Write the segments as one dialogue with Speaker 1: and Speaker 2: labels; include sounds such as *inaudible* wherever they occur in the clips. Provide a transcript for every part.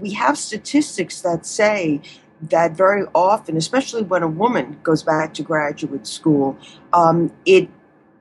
Speaker 1: we have statistics that say that very often, especially when a woman goes back to graduate school, um, it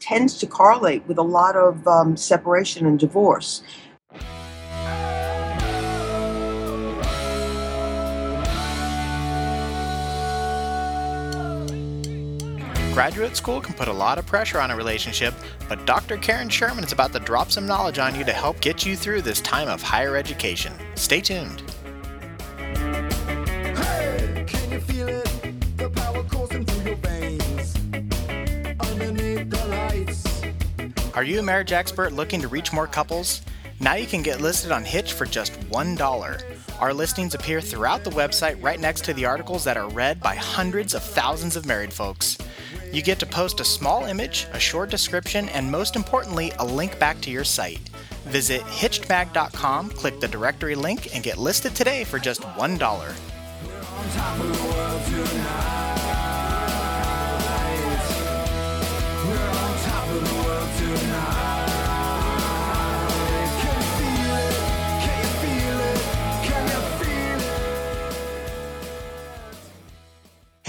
Speaker 1: tends to correlate with a lot of um, separation and divorce. Mm.
Speaker 2: Graduate school can put a lot of pressure on a relationship, but Dr. Karen Sherman is about to drop some knowledge on you to help get you through this time of higher education. Stay tuned.
Speaker 3: Hey, can you feel it? The power coursing through your veins. Underneath the lights.
Speaker 2: Are you a marriage expert looking to reach more couples? Now you can get listed on Hitch for just $1. Our listings appear throughout the website right next to the articles that are read by hundreds of thousands of married folks. You get to post a small image, a short description, and most importantly, a link back to your site. Visit hitchedmag.com, click the directory link, and get listed today for just $1.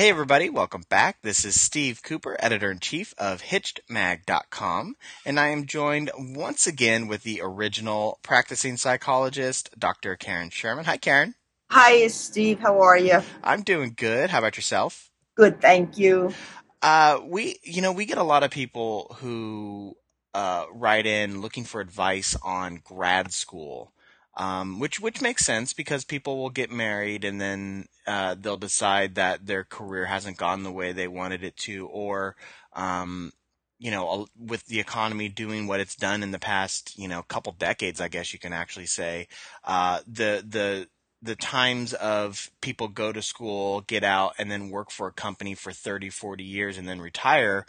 Speaker 2: Hey everybody, welcome back. This is Steve Cooper, editor in chief of HitchedMag.com, and I am joined once again with the original practicing psychologist, Dr. Karen Sherman. Hi, Karen.
Speaker 1: Hi, Steve. How are you?
Speaker 2: I'm doing good. How about yourself?
Speaker 1: Good, thank you.
Speaker 2: Uh, we, you know, we get a lot of people who uh, write in looking for advice on grad school, um, which which makes sense because people will get married and then uh, they'll decide that their career hasn't gone the way they wanted it to, or um, you know, with the economy doing what it's done in the past, you know, couple decades, I guess you can actually say, uh, the the the times of people go to school, get out, and then work for a company for 30, 40 years and then retire,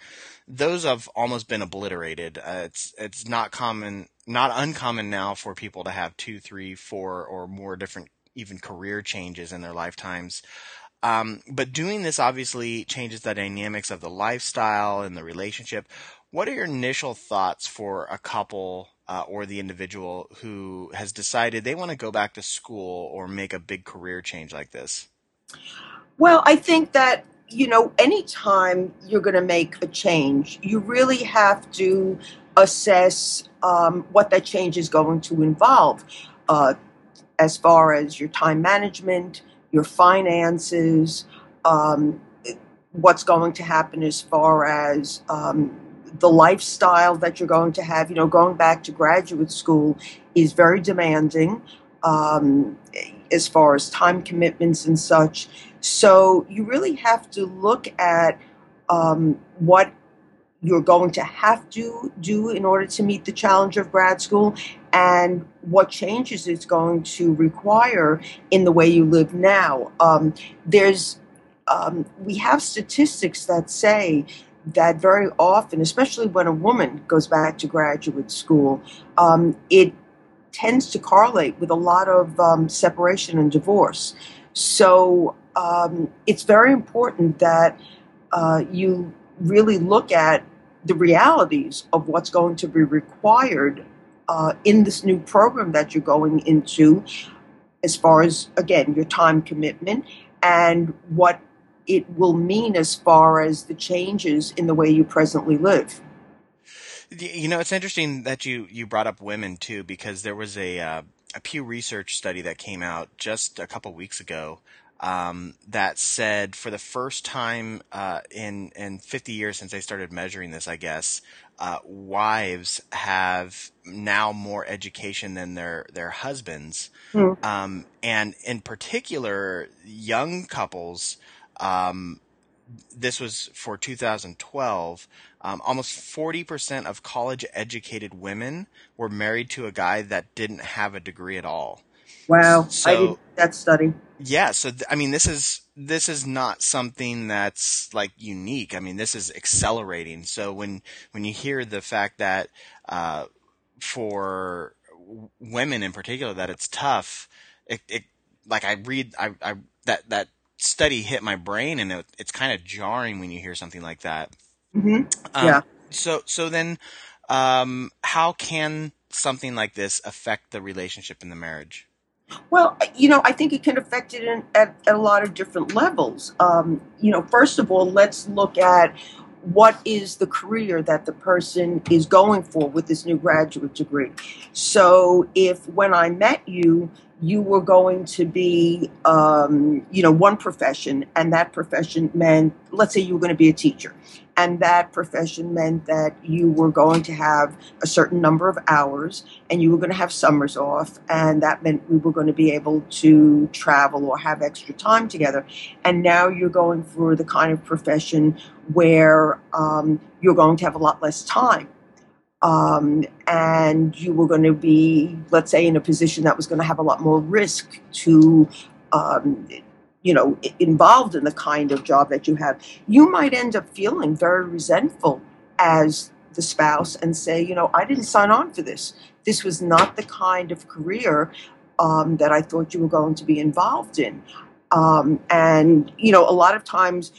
Speaker 2: those have almost been obliterated. Uh, it's it's not common, not uncommon now for people to have two, three, four, or more different even career changes in their lifetimes. Um, but doing this obviously changes the dynamics of the lifestyle and the relationship. What are your initial thoughts for a couple uh, or the individual who has decided they want to go back to school or make a big career change like this?
Speaker 1: Well, I think that, you know, anytime you're going to make a change, you really have to assess um, what that change is going to involve uh, as far as your time management, your finances, um, what's going to happen as far as um, the lifestyle that you're going to have. You know, going back to graduate school is very demanding um, as far as time commitments and such. So you really have to look at um, what you're going to have to do in order to meet the challenge of grad school and what changes it's going to require in the way you live now. Um, there's um, we have statistics that say that very often, especially when a woman goes back to graduate school, um, it tends to correlate with a lot of um, separation and divorce. So um, it's very important that uh, you really look at the realities of what's going to be required uh, in this new program that you're going into, as far as, again, your time commitment and what it will mean as far as the changes in the way you presently live.
Speaker 2: You know, it's interesting that you, you brought up women too, because there was a, uh, a Pew Research study that came out just a couple weeks ago um, that said for the first time uh, in in 50 years since they started measuring this, I guess, uh, wives have now more education than their their husbands,
Speaker 1: Hmm.
Speaker 2: um, and in particular, young couples. Um, this was for 2012. Um, almost 40% of college educated women were married to a guy that didn't have a degree at all.
Speaker 1: Wow, I did that study.
Speaker 2: Yeah, so th- I mean, this is this is not something that's like unique. I mean, this is accelerating. So when when you hear the fact that uh, for w- women in particular that it's tough, it, it like I read I, I that that study hit my brain, and it, it's kind of jarring when you hear something like that.
Speaker 1: hmm
Speaker 2: Um,
Speaker 1: Yeah.
Speaker 2: So so then, um, how can something like this affect the relationship in the marriage?
Speaker 1: Well, you know, I think it can affect it in, at, at a lot of different levels. Um, you know, first of all, let's look at what is the career that the person is going for with this new graduate degree. So, if when I met you, you were going to be, um, you know, one profession, and that profession meant, let's say you were going to be a teacher, and that profession meant that you were going to have a certain number of hours, and you were going to have summers off, and that meant we were going to be able to travel or have extra time together. And now you're going for the kind of profession where um, you're going to have a lot less time um, and you were going to be, let's say, in a position that was going to have a lot more risk to, um, you know, involved in the kind of job that you have, you might end up feeling very resentful as the spouse and say, you know, I didn't sign on for this. This was not the kind of career um, that I thought you were going to be involved in. Um, and, you know, a lot of times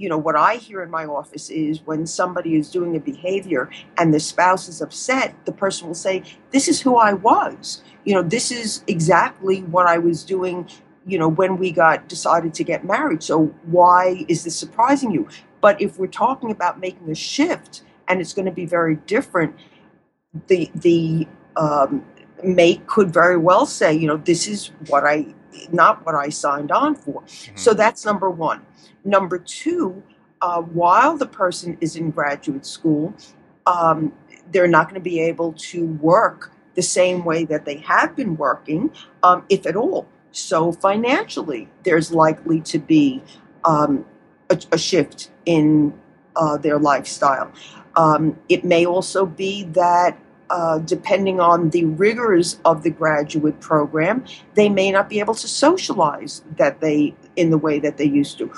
Speaker 1: you know, what I hear in my office is when somebody is doing a behavior and the spouse is upset, the person will say, This is who I was. You know, this is exactly what I was doing, you know, when we got decided to get married. So why is this surprising you? But if we're talking about making a shift and it's going to be very different, the the um, mate could very well say, you know, this is what I not what I signed on for. Mm-hmm. So that's number one. Number two, uh, while the person is in graduate school, um, they're not going to be able to work the same way that they have been working, um, if at all. So financially, there's likely to be um, a, a, shift in uh, their lifestyle. Um, it may also be that uh, depending on the rigors of the graduate program, they may not be able to socialize that they in the way that they used to.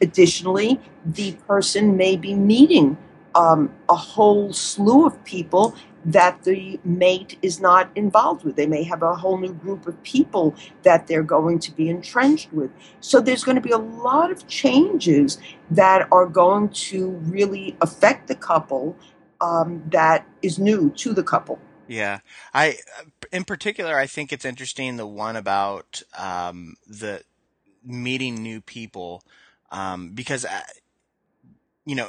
Speaker 1: Additionally, the person may be meeting um, a whole slew of people that the mate is not involved with. They may have a whole new group of people that they're going to be entrenched with. So there's going to be a lot of changes that are going to really affect the couple um, that is new to the couple.
Speaker 2: Yeah, I, in particular, I think it's interesting the one about um, the meeting new people um, because uh, you know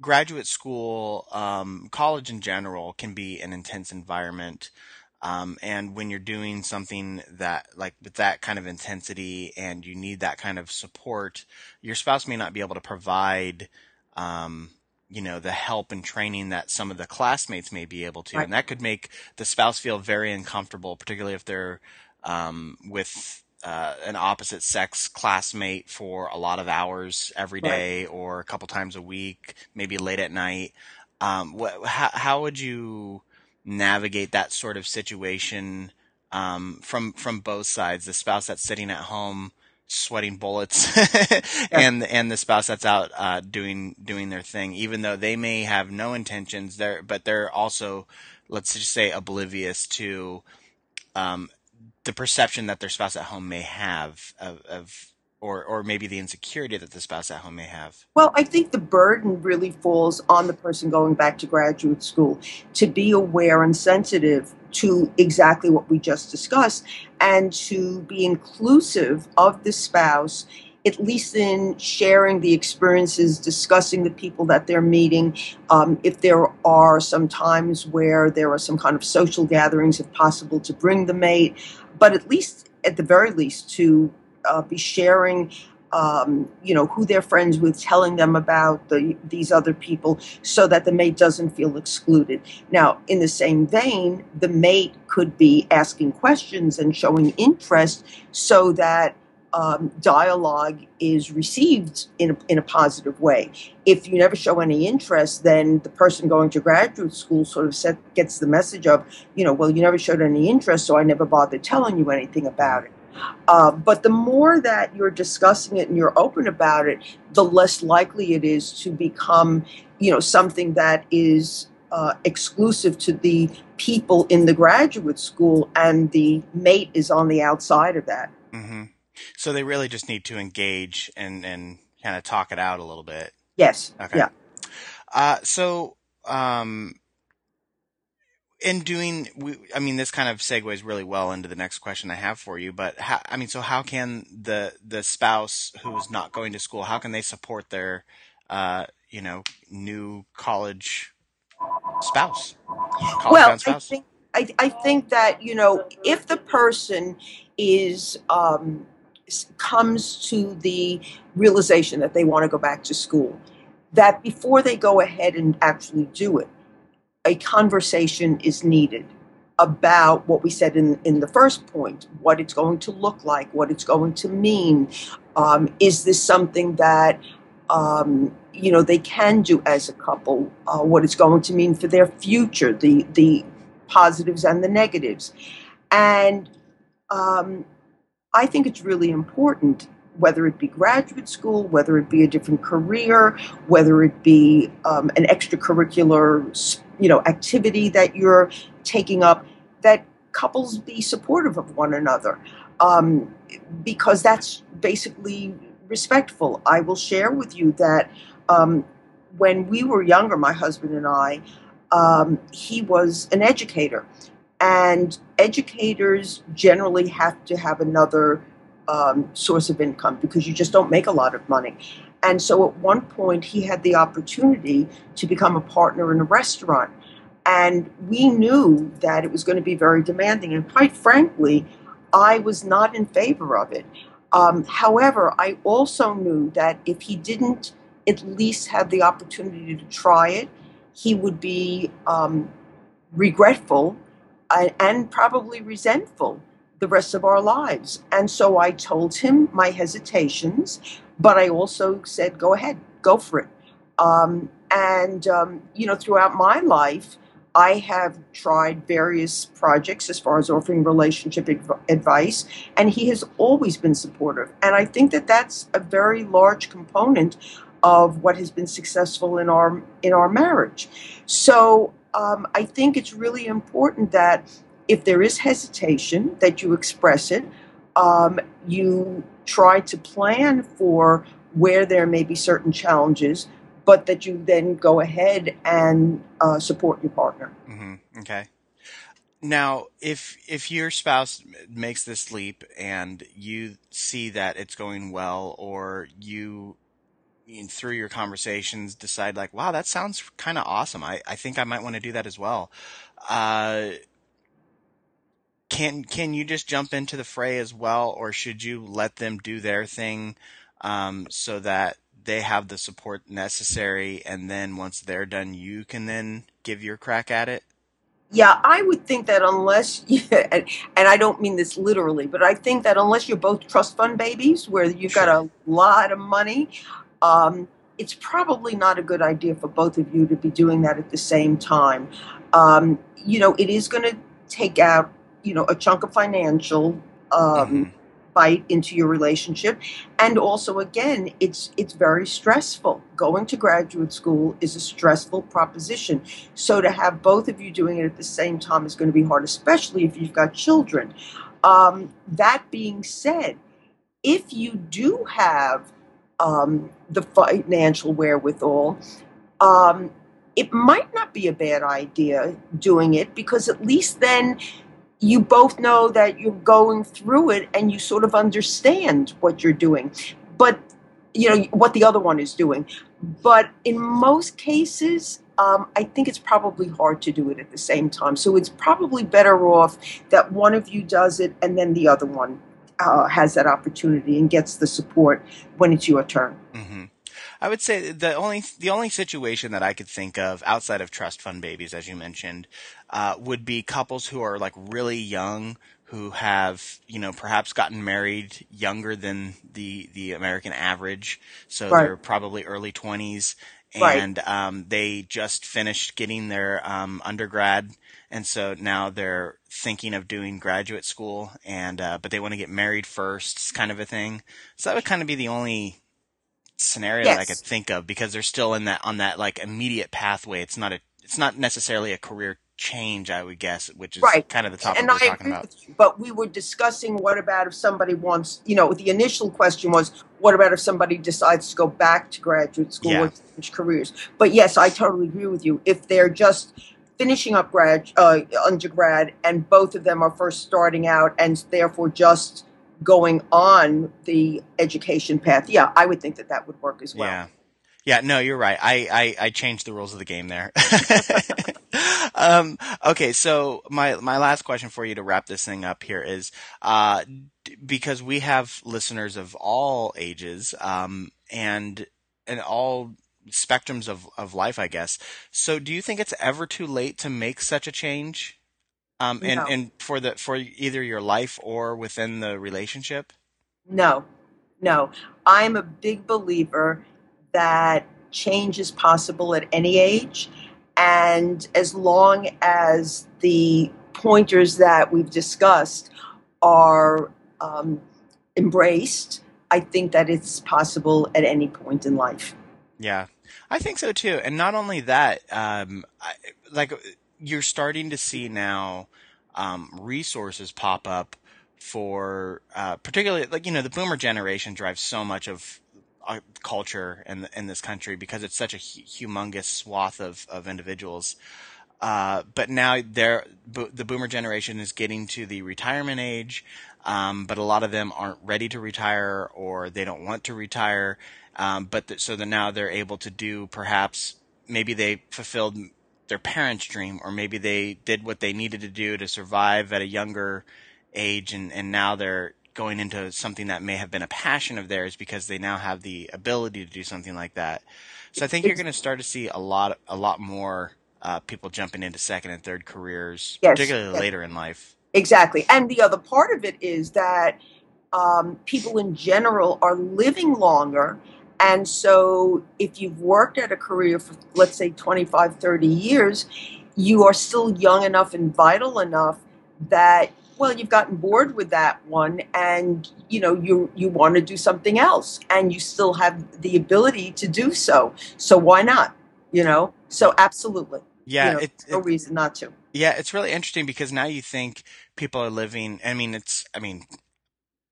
Speaker 2: graduate school, um, college in general can be an intense environment. Um, and when you're doing something that like with that kind of intensity and you need that kind of support, your spouse may not be able to provide, um, you know, the help and training that some of the classmates may be able to. Right. And that could make the spouse feel very uncomfortable, particularly if they're, um, with, uh, an opposite sex classmate for a lot of hours every day right. or a couple times a week, maybe late at night. Um, what, how, how would you navigate that sort of situation, um, from, from both sides? The spouse that's sitting at home, sweating bullets *laughs* and and the spouse that's out uh, doing doing their thing even though they may have no intentions there but they're also let's just say oblivious to um, the perception that their spouse at home may have of, of or or maybe the insecurity that the spouse at home may have?
Speaker 1: Well, I think the burden really falls on the person going back to graduate school to be aware and sensitive to exactly what we just discussed and to be inclusive of the spouse at least in sharing the experiences, discussing the people that they're meeting. Um, if there are some times where there are some kind of social gatherings, if possible, to bring the mate, but at least, at the very least, to uh, be sharing um, you know who they're friends with, telling them about the, these other people, so that the mate doesn't feel excluded. Now, in the same vein, the mate could be asking questions and showing interest, so that um, dialogue is received in a, in a positive way. If you never show any interest, then the person going to graduate school sort of set, gets the message of, you know, well, you never showed any interest, so I never bothered telling you anything about it. Uh, but the more that you're discussing it and you're open about it, the less likely it is to become, you know, something that is uh, exclusive to the people in the graduate school, and the mate is on the outside of that.
Speaker 2: Mm-hmm. So they really just need to engage and and kind of talk it out a little bit.
Speaker 1: Yes.
Speaker 2: Okay.
Speaker 1: Yeah.
Speaker 2: Uh, so um, in doing, we, I mean, this kind of segues really well into the next question I have for you. But how, I mean, so how can the the spouse who's not going to school, how can they support their, uh, you know, new college spouse? College
Speaker 1: well,
Speaker 2: bound
Speaker 1: I think I, I think that you know if the person is um, comes to the realization that they want to go back to school, that before they go ahead and actually do it, a conversation is needed about what we said in, in the first point what it's going to look like, what it's going to mean. Um, is this something that um, you know they can do as a couple? Uh, what it's going to mean for their future, the the positives and the negatives, and um, I think it's really important, whether it be graduate school, whether it be a different career, whether it be um, an extracurricular, you know, activity that you're taking up, that couples be supportive of one another, um, because that's basically respectful. I will share with you that um, when we were younger, my husband and I, um, he was an educator and educators generally have to have another um, source of income because you just don't make a lot of money. And so at one point, he had the opportunity to become a partner in a restaurant. And we knew that it was going to be very demanding. And quite frankly, I was not in favor of it. Um, however, I also knew that if he didn't at least have the opportunity to try it, he would be um, regretful and, probably resentful the rest of our lives. And so I told him my hesitations, but I also said, go ahead, go for it. Um, and, um, you know, throughout my life, I have tried various projects as far as offering relationship adv- advice, and he has always been supportive. And I think that that's a very large component of what has been successful in our in our marriage. So um, I think it's really important that if there is hesitation, that you express it. Um, you try to plan for where there may be certain challenges, but that you then go ahead and uh, support your partner.
Speaker 2: hmm Okay. Now, if if your spouse makes this leap and you see that it's going well, or you, through your conversations decide like, wow, that sounds kind of awesome. I, I think I might want to do that as well. Uh, can can you just jump into the fray as well, or should you let them do their thing, um, so that they have the support necessary, and then once they're done, you can then give your crack at it?
Speaker 1: Yeah, I would think that unless, *laughs* yeah, and, and I don't mean this literally, but I think that unless you're both trust fund babies, where you've got a lot of money, um, it's probably not a good idea for both of you to be doing that at the same time. Um, you know, it is going to take out, you know, a chunk of financial um,
Speaker 2: hmm
Speaker 1: bite into your relationship, and also, again, it's it's very stressful. Going to graduate school is a stressful proposition. So to have both of you doing it at the same time is going to be hard, especially if you've got children. Um, that being said, if you do have um, the financial wherewithal, um, it might not be a bad idea doing it because at least then you both know that you're going through it and you sort of understand what you're doing. But you know what the other one is doing. But in most cases, um, I think it's probably hard to do it at the same time. So it's probably better off that one of you does it and then the other one uh, has that opportunity and gets the support when it's your turn.
Speaker 2: hmm I would say the only the only situation that I could think of outside of trust fund babies, as you mentioned, uh, would be couples who are like really young, who have you know perhaps gotten married younger than the the American average, so
Speaker 1: Right.
Speaker 2: they're probably early twenties,
Speaker 1: Right.
Speaker 2: and um, they just finished getting their um, undergrad, and so now they're thinking of doing graduate school, and uh, but they want to get married first, kind of a thing. So that would kind of be the only scenario that I could think of because they're still in that on that like immediate pathway. It's not a it's not necessarily a career change, I would guess, which is
Speaker 1: Right.
Speaker 2: kind of the topic
Speaker 1: And
Speaker 2: we're
Speaker 1: I
Speaker 2: talking
Speaker 1: agree
Speaker 2: about.
Speaker 1: with you. But we were discussing what about if somebody wants, you know, the initial question was, what about if somebody decides to go back to graduate school
Speaker 2: Yeah.
Speaker 1: or change careers? But yes, I totally agree with you. If they're just finishing up grad uh, undergrad, and both of them are first starting out, and therefore just going on the education path. Yeah, I would think that that would work as well.
Speaker 2: Yeah. Yeah, no, you're right. I, I, I changed the rules of the game there. *laughs* um, okay, so my my last question for you to wrap this thing up here is, uh, d- because we have listeners of all ages, um, and and all spectrums of of life, I guess. So, do you think it's ever too late to make such a change? Um, and
Speaker 1: No.
Speaker 2: and for the for either your life or within the relationship.
Speaker 1: No, no. I'm a big believer that change is possible at any age. And as long as the pointers that we've discussed are um, embraced, I think that it's possible at any point in life.
Speaker 2: Yeah, I think so too. And not only that, um, I, like you're starting to see now um, resources pop up for uh, particularly like you know the boomer generation drives so much of uh, culture in in this country because it's such a humongous swath of of individuals. Uh, but now they're, the boomer generation is getting to the retirement age, um, but a lot of them aren't ready to retire or they don't want to retire. Um, but th- so that now they're able to do perhaps maybe they fulfilled their parents' dream or maybe they did what they needed to do to survive at a younger age and, and now they're going into something that may have been a passion of theirs because they now have the ability to do something like that. So I think you're going to start to see a lot, a lot more uh, people jumping into second and third careers,
Speaker 1: Yes,
Speaker 2: particularly
Speaker 1: yes.
Speaker 2: later in life.
Speaker 1: Exactly. And the other part of it is that um, people in general are living longer. And so if you've worked at a career for, let's say, 25, 30 years, you are still young enough and vital enough that well you've gotten bored with that one and you know you you want to do something else and you still have the ability to do so so why not you know so absolutely
Speaker 2: Yeah,
Speaker 1: you know,
Speaker 2: it,
Speaker 1: no
Speaker 2: it-
Speaker 1: reason not to
Speaker 2: yeah, it's really interesting because now you think people are living. I mean, it's I mean,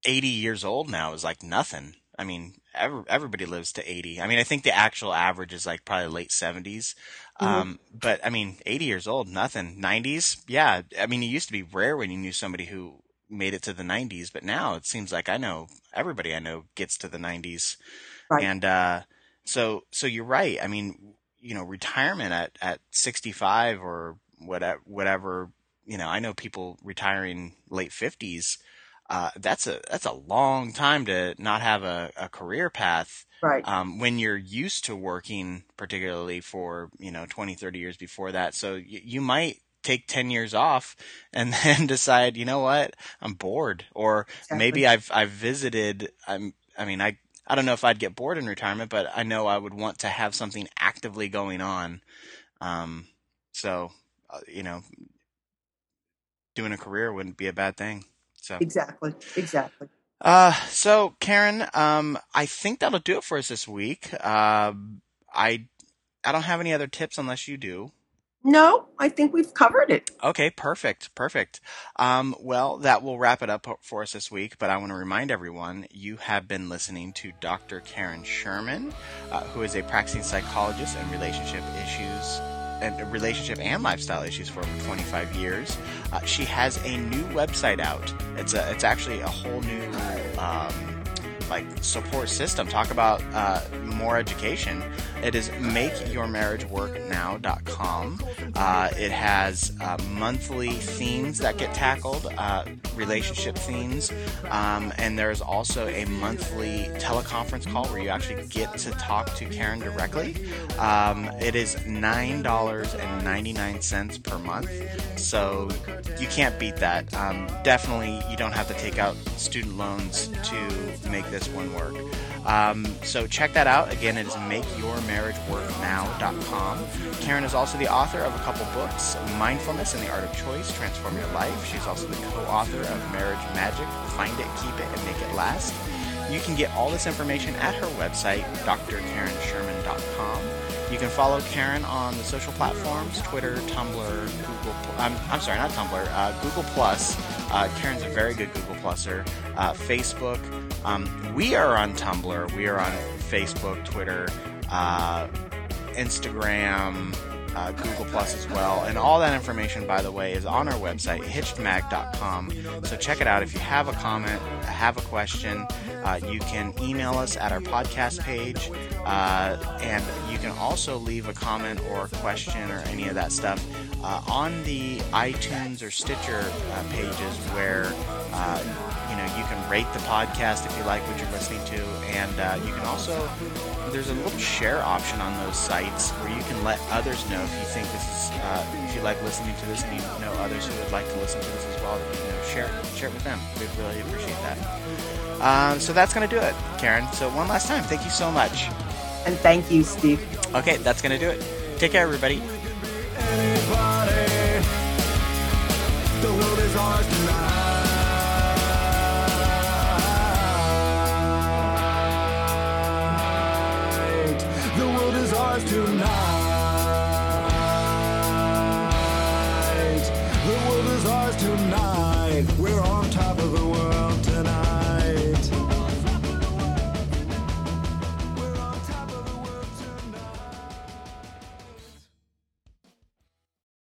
Speaker 2: eighty years old now is like nothing. I mean, every, everybody lives to eighty. I mean, I think the actual average is like probably late 70s
Speaker 1: Mhm.
Speaker 2: Um, but I mean, eighty years old, nothing. Nineties, yeah. I mean, it used to be rare when you knew somebody who made it to the nineties, but now it seems like I know everybody I know gets to the nineties.
Speaker 1: Right.
Speaker 2: And uh, so, so you're right. I mean, you know, retirement at at 65 or whatever, whatever. You know, I know people retiring late 50s. Uh, that's a that's a long time to not have a, a career path
Speaker 1: right.
Speaker 2: um, when you're used to working particularly for you know 20 30 years before that. So y- you might take 10 years off *laughs* and then decide you know what? I'm bored. Or
Speaker 1: Exactly.
Speaker 2: maybe i've i've visited i'm i mean i i don't know if i'd get bored in retirement but i know i would want to have something actively going on. Um so uh, you know doing a career wouldn't be a bad thing so
Speaker 1: exactly exactly
Speaker 2: uh, so Karen, um, I think that'll do it for us this week. Um, I, I don't have any other tips unless you do.
Speaker 1: no i think we've covered it
Speaker 2: Okay, perfect, perfect. Um, well, that will wrap it up for us this week. But I want to remind everyone you have been listening to Dr. Karen Sherman, uh, who is a practicing psychologist and relationship issues and relationship and lifestyle issues for over 25 years. Uh, she has a new website out. It's a, it's actually a whole new, um, like support system. Talk about uh, more education. It is makeyourmarriageworknow.com. Uh, it has uh, monthly themes that get tackled, uh, relationship themes, um, and there's also a monthly teleconference call where you actually get to talk to Karen directly. Um, it is nine dollars and ninety nine cents per month, so you can't beat that. Um, definitely, you don't have to take out student loans to make this one work. Um, so check that out. Again, it is makeyourmarriageworknow.com. Karen is also the author of a couple books, Mindfulness and the Art of Choice, Transform Your Life. She's also the co-author of Marriage Magic, Find It, Keep It, and Make It Last. You can get all this information at her website, drkarensherman.com. You can follow Karen on the social platforms, Twitter, Tumblr, Google. I'm, I'm sorry, not Tumblr, uh, Google Plus. Uh, Karen's a very good Google Pluser. Uh, Facebook. Um, we are on Tumblr. We are on Facebook, Twitter, uh, Instagram. Uh, Google Plus as well. And all that information, by the way, is on our website, hitchedmag.com. So check it out. If you have a comment, have a question, uh, you can email us at our podcast page. Uh, and you can also leave a comment or a question or any of that stuff uh, on the iTunes or Stitcher uh, pages where uh, you know you can rate the podcast if you like what you're listening to, and uh, you can also there's a little share option on those sites where you can let others know if you think this is uh, if you like listening to this and you know others who would like to listen to this as well. You know, share share it with them. We'd really appreciate that. Um, so that's gonna do it, Karen. So one last time, thank you so much.
Speaker 1: And thank you, Steve.
Speaker 2: Okay, that's gonna do it. Take care, everybody.
Speaker 3: The world is ours tonight. stars tonight.